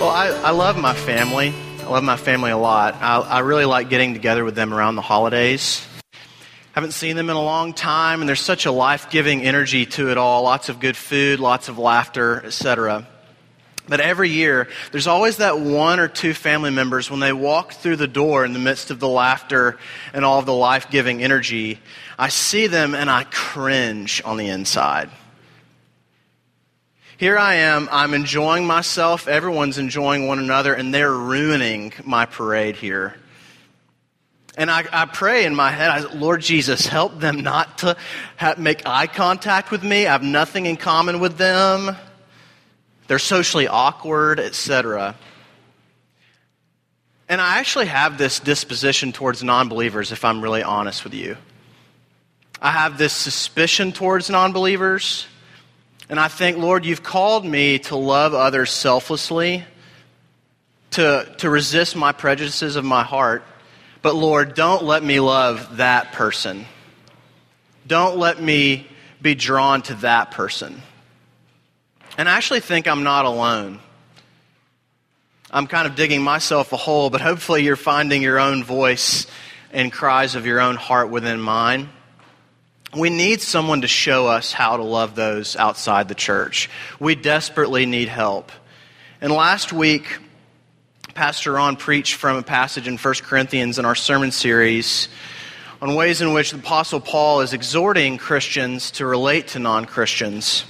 Well, I, I love my family. I love my family a lot. I, I really like getting together with them around the holidays. Haven't seen them in a long time, and there's such a life giving energy to it all lots of good food, lots of laughter, etc. But every year, there's always that one or two family members when they walk through the door in the midst of the laughter and all of the life giving energy, I see them and I cringe on the inside. Here I am, I'm enjoying myself, everyone's enjoying one another, and they're ruining my parade here. And I, I pray in my head, I, Lord Jesus, help them not to make eye contact with me. I have nothing in common with them they're socially awkward, etc. And I actually have this disposition towards non believers, if I'm really honest with you. I have this suspicion towards non believers. And I think, Lord, you've called me to love others selflessly, to, to resist my prejudices of my heart. But, Lord, don't let me love that person. Don't let me be drawn to that person. And I actually think I'm not alone. I'm kind of digging myself a hole, but hopefully you're finding your own voice and cries of your own heart within mine. We need someone to show us how to love those outside the church. We desperately need help. And last week, Pastor Ron preached from a passage in 1 Corinthians in our sermon series on ways in which the Apostle Paul is exhorting Christians to relate to non Christians.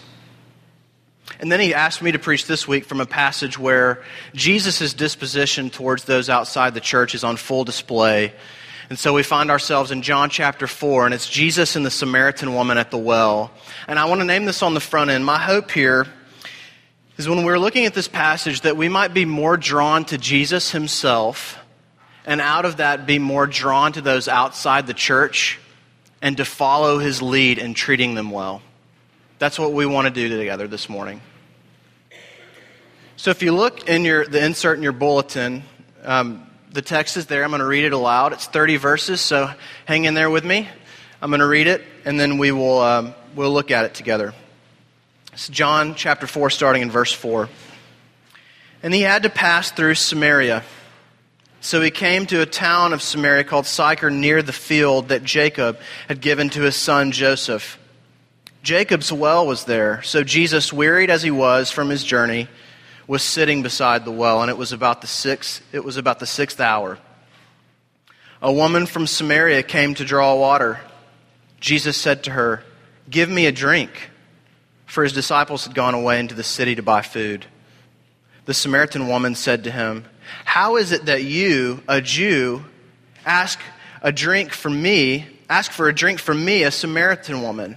And then he asked me to preach this week from a passage where Jesus' disposition towards those outside the church is on full display. And so we find ourselves in John chapter 4, and it's Jesus and the Samaritan woman at the well. And I want to name this on the front end. My hope here is when we're looking at this passage that we might be more drawn to Jesus himself, and out of that be more drawn to those outside the church, and to follow his lead in treating them well. That's what we want to do together this morning. So if you look in your, the insert in your bulletin, um, the text is there. I'm going to read it aloud. It's 30 verses, so hang in there with me. I'm going to read it, and then we will um, we'll look at it together. It's John chapter 4, starting in verse 4. And he had to pass through Samaria. So he came to a town of Samaria called Sychar near the field that Jacob had given to his son Joseph. Jacob's well was there. So Jesus, wearied as he was from his journey, was sitting beside the well, and it was about the sixth, it was about the sixth hour. A woman from Samaria came to draw water. Jesus said to her, Give me a drink, for his disciples had gone away into the city to buy food. The Samaritan woman said to him, How is it that you, a Jew, ask a drink from me, ask for a drink from me, a Samaritan woman?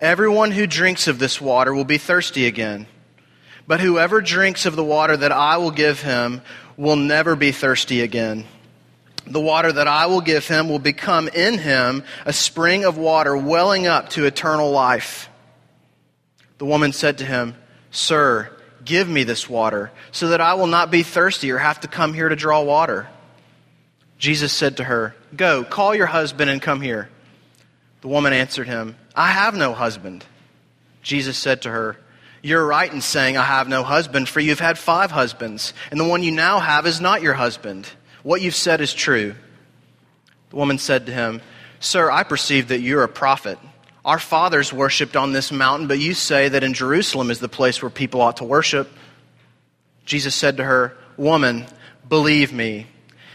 Everyone who drinks of this water will be thirsty again. But whoever drinks of the water that I will give him will never be thirsty again. The water that I will give him will become in him a spring of water welling up to eternal life. The woman said to him, Sir, give me this water so that I will not be thirsty or have to come here to draw water. Jesus said to her, Go, call your husband and come here. The woman answered him, I have no husband. Jesus said to her, You're right in saying, I have no husband, for you've had five husbands, and the one you now have is not your husband. What you've said is true. The woman said to him, Sir, I perceive that you're a prophet. Our fathers worshipped on this mountain, but you say that in Jerusalem is the place where people ought to worship. Jesus said to her, Woman, believe me.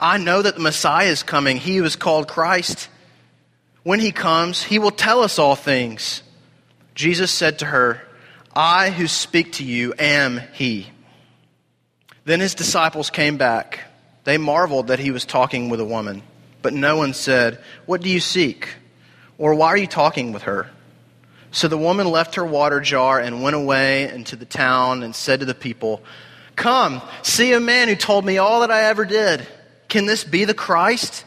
I know that the Messiah is coming, he is called Christ. When he comes, he will tell us all things. Jesus said to her, I who speak to you am he. Then his disciples came back. They marveled that he was talking with a woman, but no one said, What do you seek? Or why are you talking with her? So the woman left her water jar and went away into the town and said to the people, Come, see a man who told me all that I ever did. Can this be the Christ?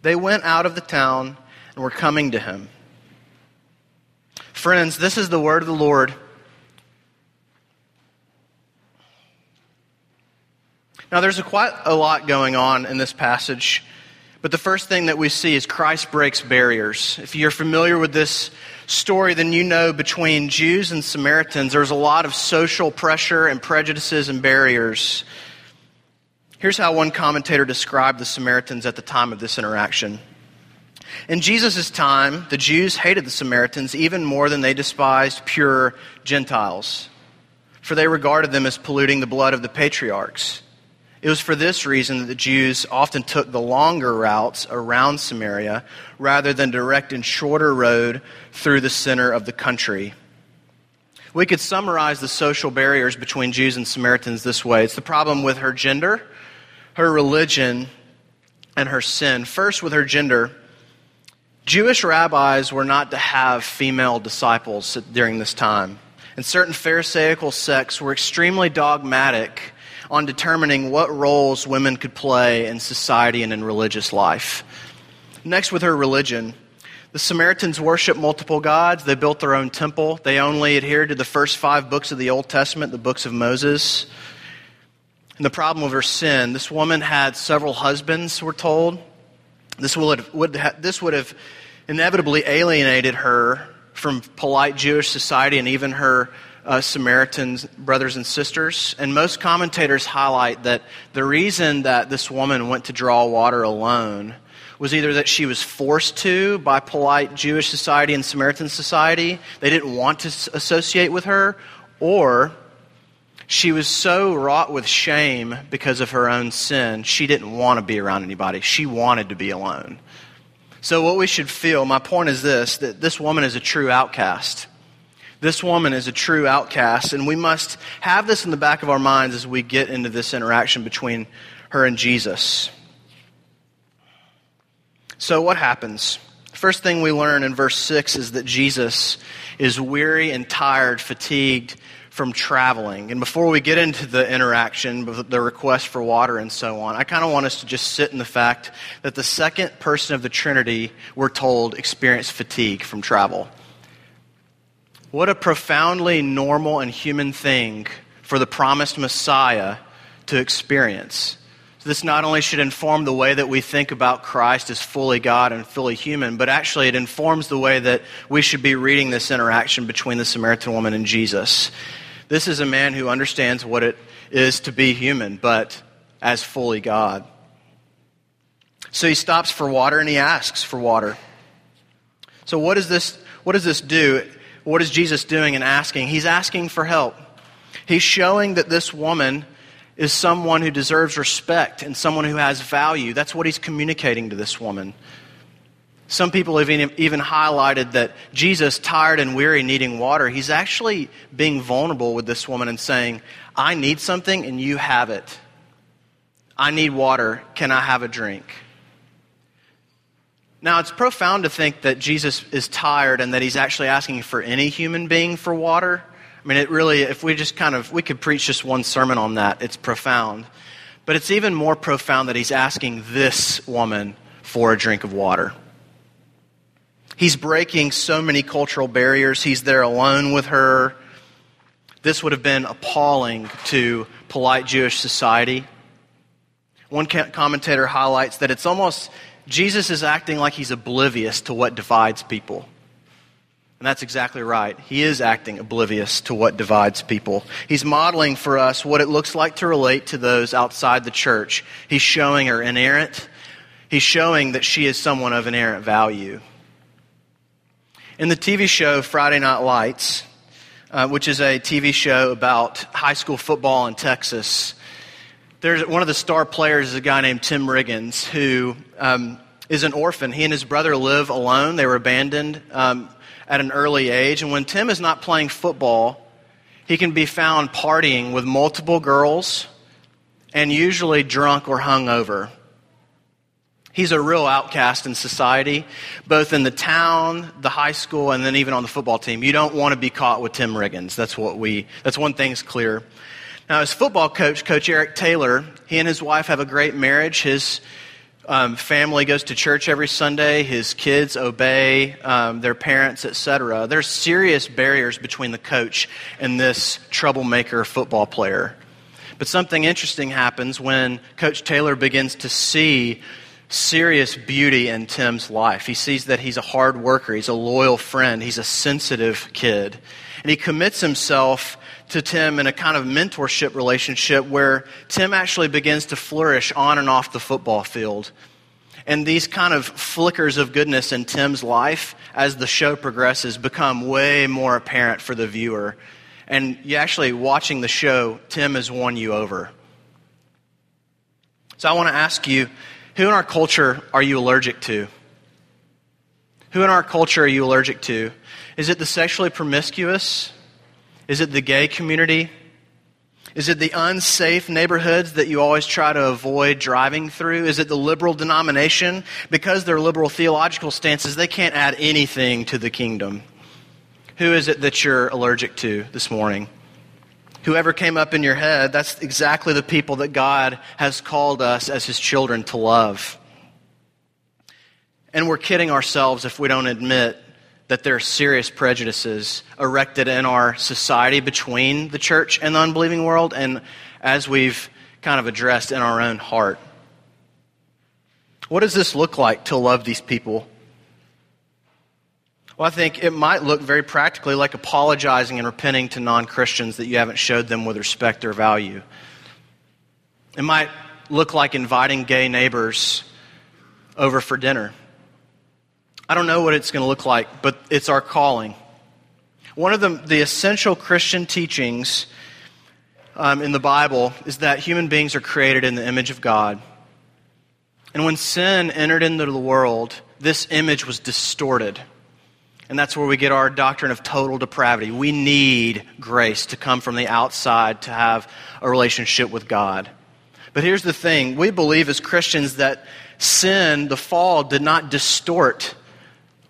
They went out of the town and were coming to him. Friends, this is the word of the Lord. Now, there's a quite a lot going on in this passage, but the first thing that we see is Christ breaks barriers. If you're familiar with this story, then you know between Jews and Samaritans, there's a lot of social pressure and prejudices and barriers. Here's how one commentator described the Samaritans at the time of this interaction. In Jesus' time, the Jews hated the Samaritans even more than they despised pure Gentiles, for they regarded them as polluting the blood of the patriarchs. It was for this reason that the Jews often took the longer routes around Samaria rather than direct and shorter road through the center of the country. We could summarize the social barriers between Jews and Samaritans this way it's the problem with her gender, her religion, and her sin. First, with her gender, Jewish rabbis were not to have female disciples during this time. And certain Pharisaical sects were extremely dogmatic on determining what roles women could play in society and in religious life. Next, with her religion, the Samaritans worshiped multiple gods. They built their own temple. They only adhered to the first five books of the Old Testament, the books of Moses. And the problem of her sin this woman had several husbands, we're told. This would, would ha- this would have inevitably alienated her from polite Jewish society and even her uh, brothers and sisters. And most commentators highlight that the reason that this woman went to draw water alone was either that she was forced to by polite Jewish society and Samaritan society, they didn't want to associate with her, or she was so wrought with shame because of her own sin, she didn't want to be around anybody. She wanted to be alone. So, what we should feel, my point is this that this woman is a true outcast. This woman is a true outcast, and we must have this in the back of our minds as we get into this interaction between her and Jesus. So, what happens? First thing we learn in verse 6 is that Jesus is weary and tired, fatigued from traveling. And before we get into the interaction, the request for water and so on, I kind of want us to just sit in the fact that the second person of the Trinity, we're told, experienced fatigue from travel. What a profoundly normal and human thing for the promised Messiah to experience. This not only should inform the way that we think about Christ as fully God and fully human, but actually it informs the way that we should be reading this interaction between the Samaritan woman and Jesus. This is a man who understands what it is to be human, but as fully God. So he stops for water and he asks for water. So what does this what does this do? what is Jesus doing and asking? He's asking for help. He's showing that this woman is someone who deserves respect and someone who has value. That's what he's communicating to this woman. Some people have even highlighted that Jesus, tired and weary, needing water, he's actually being vulnerable with this woman and saying, I need something and you have it. I need water. Can I have a drink? Now, it's profound to think that Jesus is tired and that he's actually asking for any human being for water. I mean, it really, if we just kind of, we could preach just one sermon on that, it's profound. But it's even more profound that he's asking this woman for a drink of water. He's breaking so many cultural barriers. He's there alone with her. This would have been appalling to polite Jewish society. One commentator highlights that it's almost Jesus is acting like he's oblivious to what divides people. And that's exactly right. He is acting oblivious to what divides people. He's modeling for us what it looks like to relate to those outside the church. He's showing her inerrant. He's showing that she is someone of inerrant value. In the TV show Friday Night Lights, uh, which is a TV show about high school football in Texas, there's one of the star players is a guy named Tim Riggins who um, is an orphan. He and his brother live alone. They were abandoned um, at an early age. And when Tim is not playing football, he can be found partying with multiple girls and usually drunk or hungover. He's a real outcast in society, both in the town, the high school, and then even on the football team. You don't want to be caught with Tim Riggins. That's what we, that's one thing's clear. Now, as football coach, Coach Eric Taylor, he and his wife have a great marriage. His um, family goes to church every Sunday. His kids obey um, their parents, etc. There's serious barriers between the coach and this troublemaker football player. But something interesting happens when Coach Taylor begins to see serious beauty in Tim's life. He sees that he's a hard worker, he's a loyal friend, he's a sensitive kid. And he commits himself to Tim in a kind of mentorship relationship where Tim actually begins to flourish on and off the football field. And these kind of flickers of goodness in Tim's life as the show progresses become way more apparent for the viewer. And you actually, watching the show, Tim has won you over. So I want to ask you who in our culture are you allergic to? Who in our culture are you allergic to? Is it the sexually promiscuous? Is it the gay community? Is it the unsafe neighborhoods that you always try to avoid driving through? Is it the liberal denomination? Because they're liberal theological stances, they can't add anything to the kingdom. Who is it that you're allergic to this morning? Whoever came up in your head, that's exactly the people that God has called us as His children to love. And we're kidding ourselves if we don't admit that there are serious prejudices erected in our society between the church and the unbelieving world, and as we've kind of addressed in our own heart. What does this look like to love these people? Well, I think it might look very practically like apologizing and repenting to non Christians that you haven't showed them with respect or value. It might look like inviting gay neighbors over for dinner I don't know what it's going to look like, but it's our calling. One of the, the essential Christian teachings um, in the Bible is that human beings are created in the image of God. And when sin entered into the world, this image was distorted. And that's where we get our doctrine of total depravity. We need grace to come from the outside to have a relationship with God. But here's the thing we believe as Christians that sin, the fall, did not distort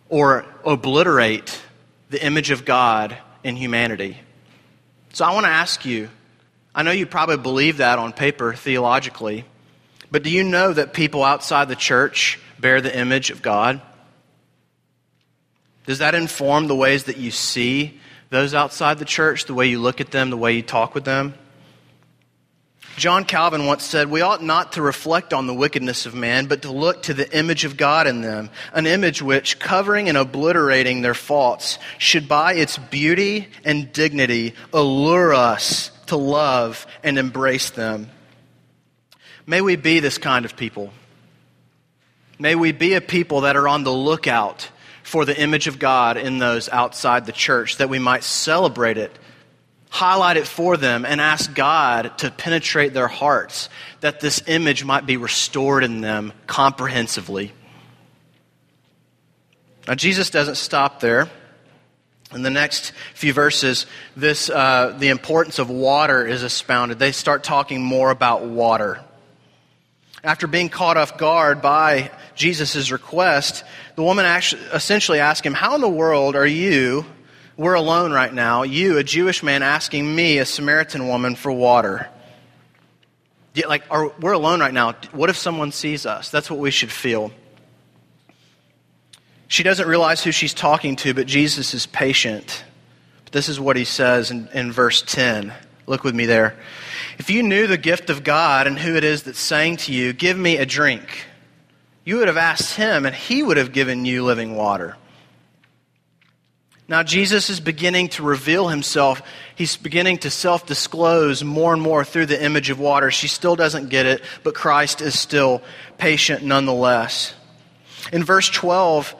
or obliterate the image of God in humanity. So I want to ask you I know you probably believe that on paper theologically, but do you know that people outside the church bear the image of God? Does that inform the ways that you see those outside the church, the way you look at them, the way you talk with them? John Calvin once said, We ought not to reflect on the wickedness of man, but to look to the image of God in them, an image which, covering and obliterating their faults, should by its beauty and dignity allure us to love and embrace them. May we be this kind of people. May we be a people that are on the lookout for the image of God in those outside the church, that we might celebrate it highlight it for them and ask God to penetrate their hearts that this image might be restored in them comprehensively. Now, Jesus doesn't stop there. In the next few verses, this, uh, the importance of water is expounded. They start talking more about water. After being caught off guard by Jesus' request, the woman actually, essentially asked him, How in the world are you, we're alone right now. You, a Jewish man, asking me, a Samaritan woman, for water. Like, are, we're alone right now. What if someone sees us? That's what we should feel. She doesn't realize who she's talking to, but Jesus is patient. But this is what he says in, in verse 10. Look with me there. If you knew the gift of God and who it is that's saying to you, Give me a drink, you would have asked him, and he would have given you living water. Now, Jesus is beginning to reveal himself. He's beginning to self disclose more and more through the image of water. She still doesn't get it, but Christ is still patient nonetheless. In verse 12,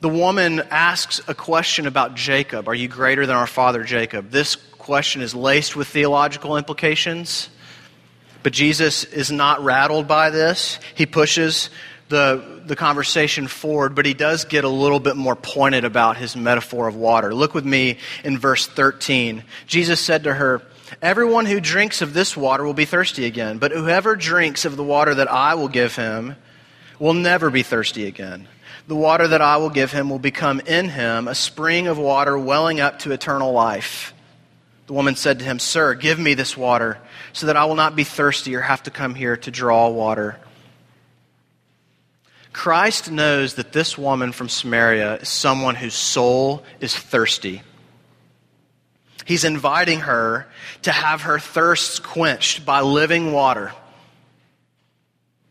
The woman asks a question about Jacob Are you greater than our father Jacob? This question is laced with theological implications. But Jesus is not rattled by this. He pushes the, the conversation forward, but he does get a little bit more pointed about his metaphor of water. Look with me in verse 13. Jesus said to her, Everyone who drinks of this water will be thirsty again, but whoever drinks of the water that I will give him will never be thirsty again. The water that I will give him will become in him a spring of water welling up to eternal life. The woman said to him, Sir, give me this water so that I will not be thirsty or have to come here to draw water. Christ knows that this woman from Samaria is someone whose soul is thirsty. He's inviting her to have her thirsts quenched by living water.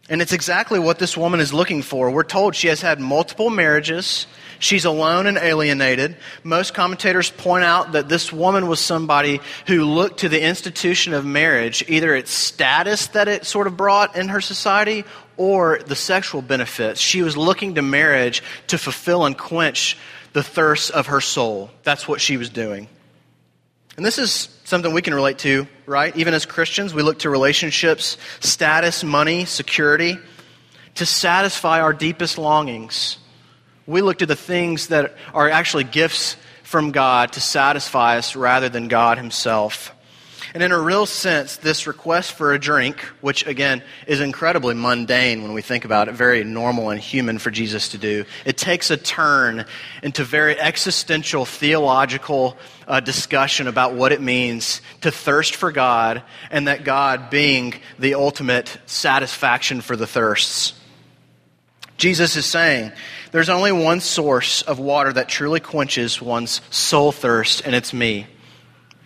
And it's exactly what this woman is looking for. We're told she has had multiple marriages. She's alone and alienated. Most commentators point out that this woman was somebody who looked to the institution of marriage, either its status that it sort of brought in her society or the sexual benefits. She was looking to marriage to fulfill and quench the thirst of her soul. That's what she was doing. And this is something we can relate to, right? Even as Christians, we look to relationships, status, money, security to satisfy our deepest longings. We look to the things that are actually gifts from God to satisfy us rather than God Himself. And in a real sense, this request for a drink, which again is incredibly mundane when we think about it, very normal and human for Jesus to do, it takes a turn into very existential theological uh, discussion about what it means to thirst for God and that God being the ultimate satisfaction for the thirsts. Jesus is saying there's only one source of water that truly quenches one's soul thirst, and it's me.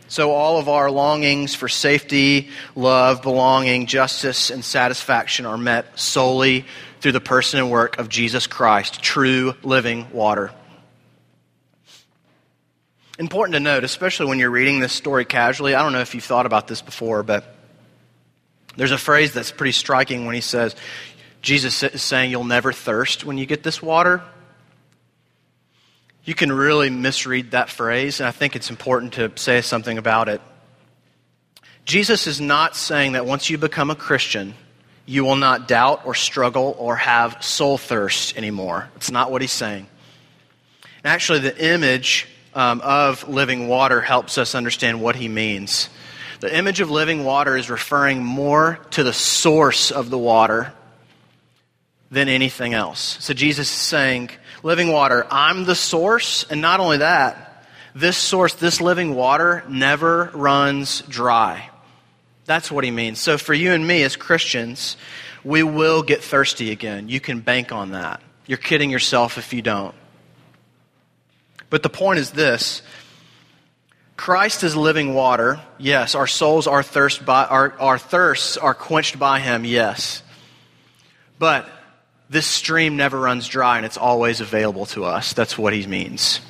So all of our longings for safety, love, belonging, justice, and satisfaction are met solely through the person and work of Jesus Christ, true living water. Important to note, especially when you're reading this story casually, I don't know if you've thought about this before, but there's a phrase that's pretty striking when he says, Jesus is saying, You'll never thirst when you get this water you can really misread that phrase, and I think it's important to say something about it. Jesus is not saying that once you become a Christian, you will not doubt or struggle or have soul thirst anymore. It's not what he's saying. And actually, the image um, of living water helps us understand what he means. The image of living water is referring more to the source of the water than anything else. So Jesus is saying, living water. I'm the source, and not only that, this source, this living water, never runs dry. That's what he means. So for you and me as Christians, we will get thirsty again. You can bank on that. You're kidding yourself if you don't. But the point is this Christ is living water. Yes, our souls are thirst by our, our thirsts are quenched by him, yes. But this stream never runs dry and it's always available to us. That's what he means.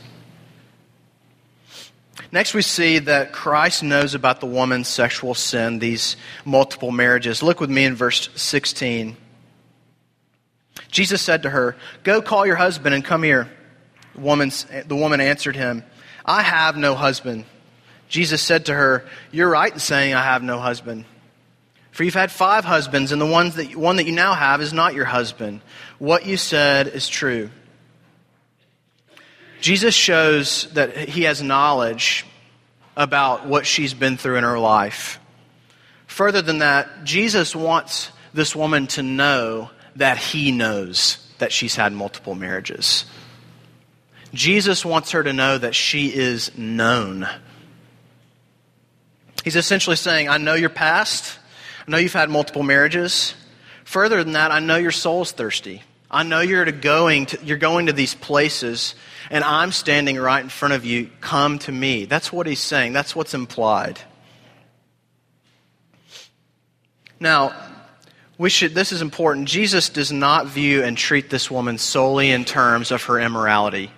Next, we see that Christ knows about the woman's sexual sin, these multiple marriages. Look with me in verse 16. Jesus said to her, Go call your husband and come here. The, the woman answered him, I have no husband. Jesus said to her, You're right in saying, I have no husband. For you've had five husbands, and the ones that, one that you now have is not your husband. What you said is true. Jesus shows that he has knowledge about what she's been through in her life. Further than that, Jesus wants this woman to know that he knows that she's had multiple marriages. Jesus wants her to know that she is known. He's essentially saying, I know your past. I know you've had multiple marriages. Further than that, I know your soul's thirsty. I know you're, going to, you're going to these places, and I'm standing right in front of you. Come to me. That's what he's saying. That's what's implied. Now, we should, this is important. Jesus does not view and treat this woman solely in terms of her immorality.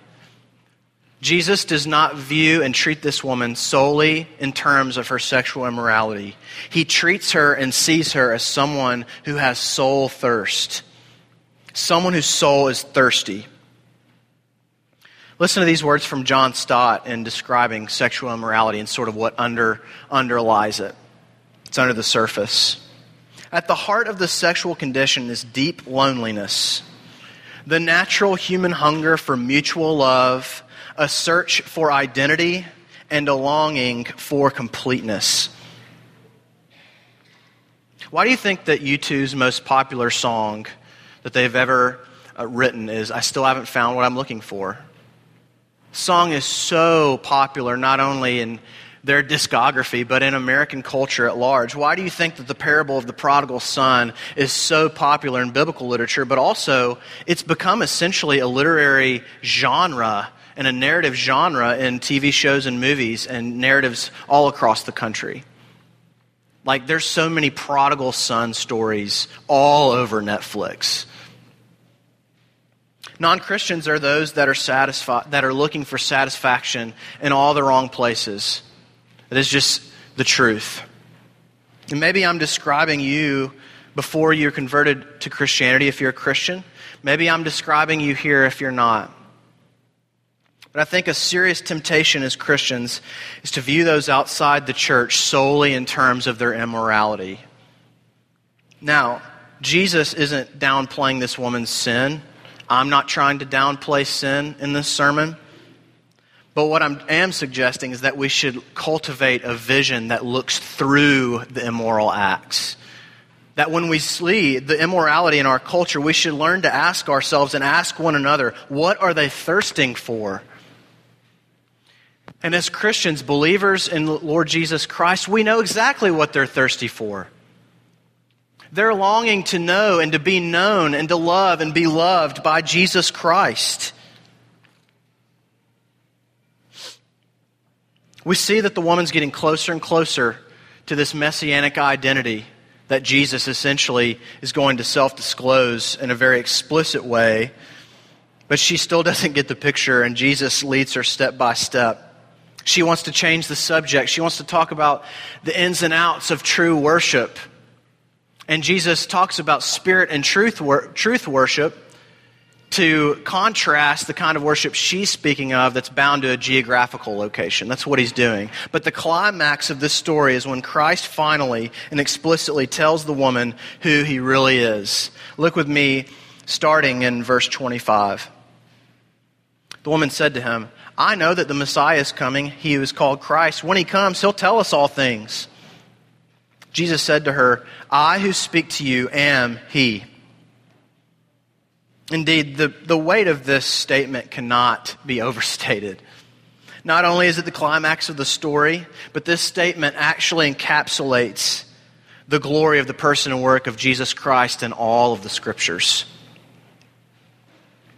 Jesus does not view and treat this woman solely in terms of her sexual immorality. He treats her and sees her as someone who has soul thirst, someone whose soul is thirsty. Listen to these words from John Stott in describing sexual immorality and sort of what under, underlies it. It's under the surface. At the heart of the sexual condition is deep loneliness, the natural human hunger for mutual love, a search for identity, and a longing for completeness. Why do you think that U2's most popular song that they've ever uh, written is I Still Haven't Found What I'm Looking For? Song is so popular not only in their discography, but in American culture at large. Why do you think that the parable of the prodigal son is so popular in biblical literature, but also it's become essentially a literary genre and a narrative genre in TV shows and movies and narratives all across the country? Like, there's so many prodigal son stories all over Netflix. Non Christians are those that are satisfied, that are looking for satisfaction in all the wrong places. It is just the truth. And maybe I'm describing you before you're converted to Christianity if you're a Christian. Maybe I'm describing you here if you're not. But I think a serious temptation as Christians is to view those outside the church solely in terms of their immorality. Now, Jesus isn't downplaying this woman's sin. I'm not trying to downplay sin in this sermon. But what I am suggesting is that we should cultivate a vision that looks through the immoral acts. That when we see the immorality in our culture, we should learn to ask ourselves and ask one another, what are they thirsting for? And as Christians, believers in Lord Jesus Christ, we know exactly what they're thirsty for. They're longing to know and to be known and to love and be loved by Jesus Christ. We see that the woman's getting closer and closer to this messianic identity that Jesus essentially is going to self disclose in a very explicit way. But she still doesn't get the picture, and Jesus leads her step by step. She wants to change the subject. She wants to talk about the ins and outs of true worship. And Jesus talks about spirit and truth, wor- truth worship to contrast the kind of worship she's speaking of that's bound to a geographical location. That's what he's doing. But the climax of this story is when Christ finally and explicitly tells the woman who he really is. Look with me, starting in verse 25. The woman said to him, I know that the Messiah is coming, he who is called Christ. When he comes, he'll tell us all things. Jesus said to her, I who speak to you am he. Indeed, the, the weight of this statement cannot be overstated. Not only is it the climax of the story, but this statement actually encapsulates the glory of the person and work of Jesus Christ in all of the scriptures.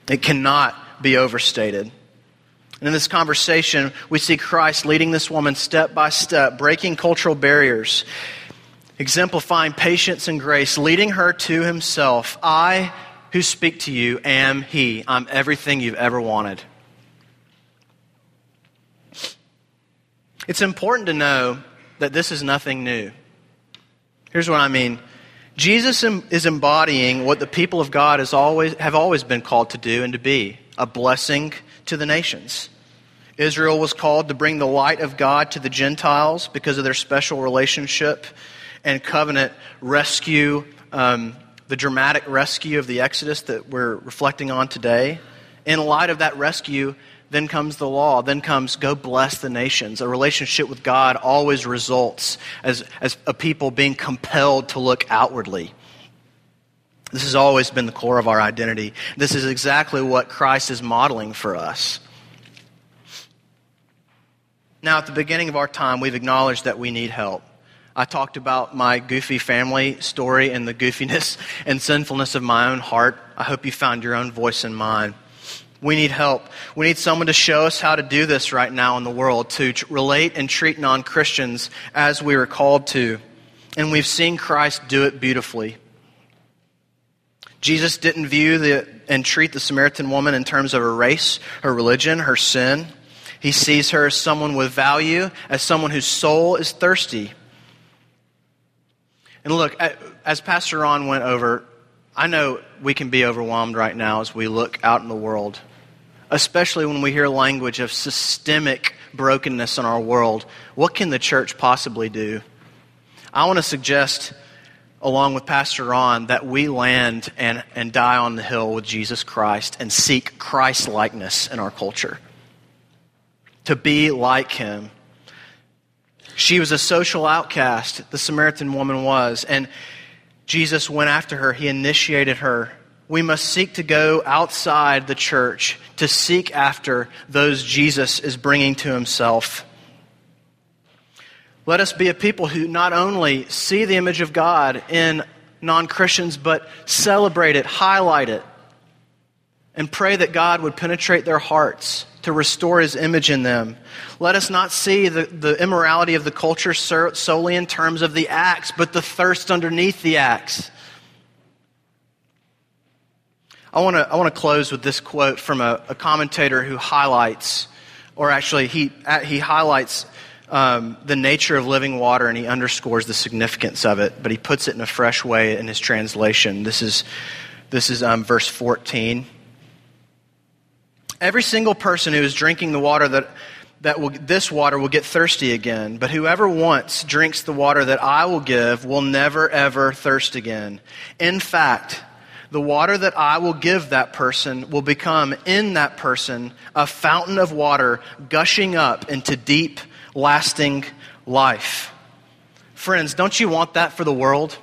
It cannot be overstated. And in this conversation, we see Christ leading this woman step by step, breaking cultural barriers, exemplifying patience and grace, leading her to himself. I who speak to you am He. I'm everything you've ever wanted. It's important to know that this is nothing new. Here's what I mean. Jesus is embodying what the people of God has always, have always been called to do and to be a blessing to the nations. Israel was called to bring the light of God to the Gentiles because of their special relationship and covenant rescue, um, the dramatic rescue of the Exodus that we're reflecting on today. In light of that rescue, then comes the law, then comes go bless the nations. A relationship with God always results as, as a people being compelled to look outwardly. This has always been the core of our identity. This is exactly what Christ is modeling for us. Now, at the beginning of our time, we've acknowledged that we need help. I talked about my goofy family story and the goofiness and sinfulness of my own heart. I hope you found your own voice in mine. We need help. We need someone to show us how to do this right now in the world, to relate and treat non Christians as we are called to. And we've seen Christ do it beautifully. Jesus didn't view the, and treat the Samaritan woman in terms of her race, her religion, her sin. He sees her as someone with value, as someone whose soul is thirsty. And look, as Pastor Ron went over, I know we can be overwhelmed right now as we look out in the world. especially when we hear language of systemic brokenness in our world. What can the church possibly do? I want to suggest, along with Pastor Ron, that we land and, and die on the hill with Jesus Christ and seek Christ likeness in our culture. To be like him. She was a social outcast, the Samaritan woman was, and Jesus went after her. He initiated her we must seek to go outside the church to seek after those Jesus is bringing to himself. Let us be a people who not only see the image of God in non Christians, but celebrate it, highlight it, and pray that God would penetrate their hearts to restore his image in them. Let us not see the, the immorality of the culture solely in terms of the acts, but the thirst underneath the acts. I want to I want to close with this quote from a, a, commentator who highlights, or actually he he highlights um, the nature of living water and he underscores the significance of it, but he puts it in a fresh way in his translation. This is this is um, verse fourteen. Every single person who is drinking the water that that will, this water will get thirsty again. But whoever wants drinks the water that I will give will never ever thirst again. In fact, the water that I will give that person will become in that person a fountain of water gushing up into deep, lasting life. Friends, don't you want that for the world?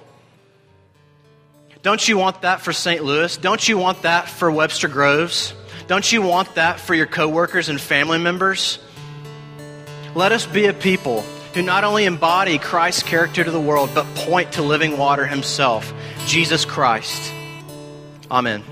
Don't you want that for St. Louis? Don't you want that for Webster Groves? Don't you want that for your coworkers and family members? Let us be a people who not only embody Christ's character to the world, but point to living water himself, Jesus Christ. Amen.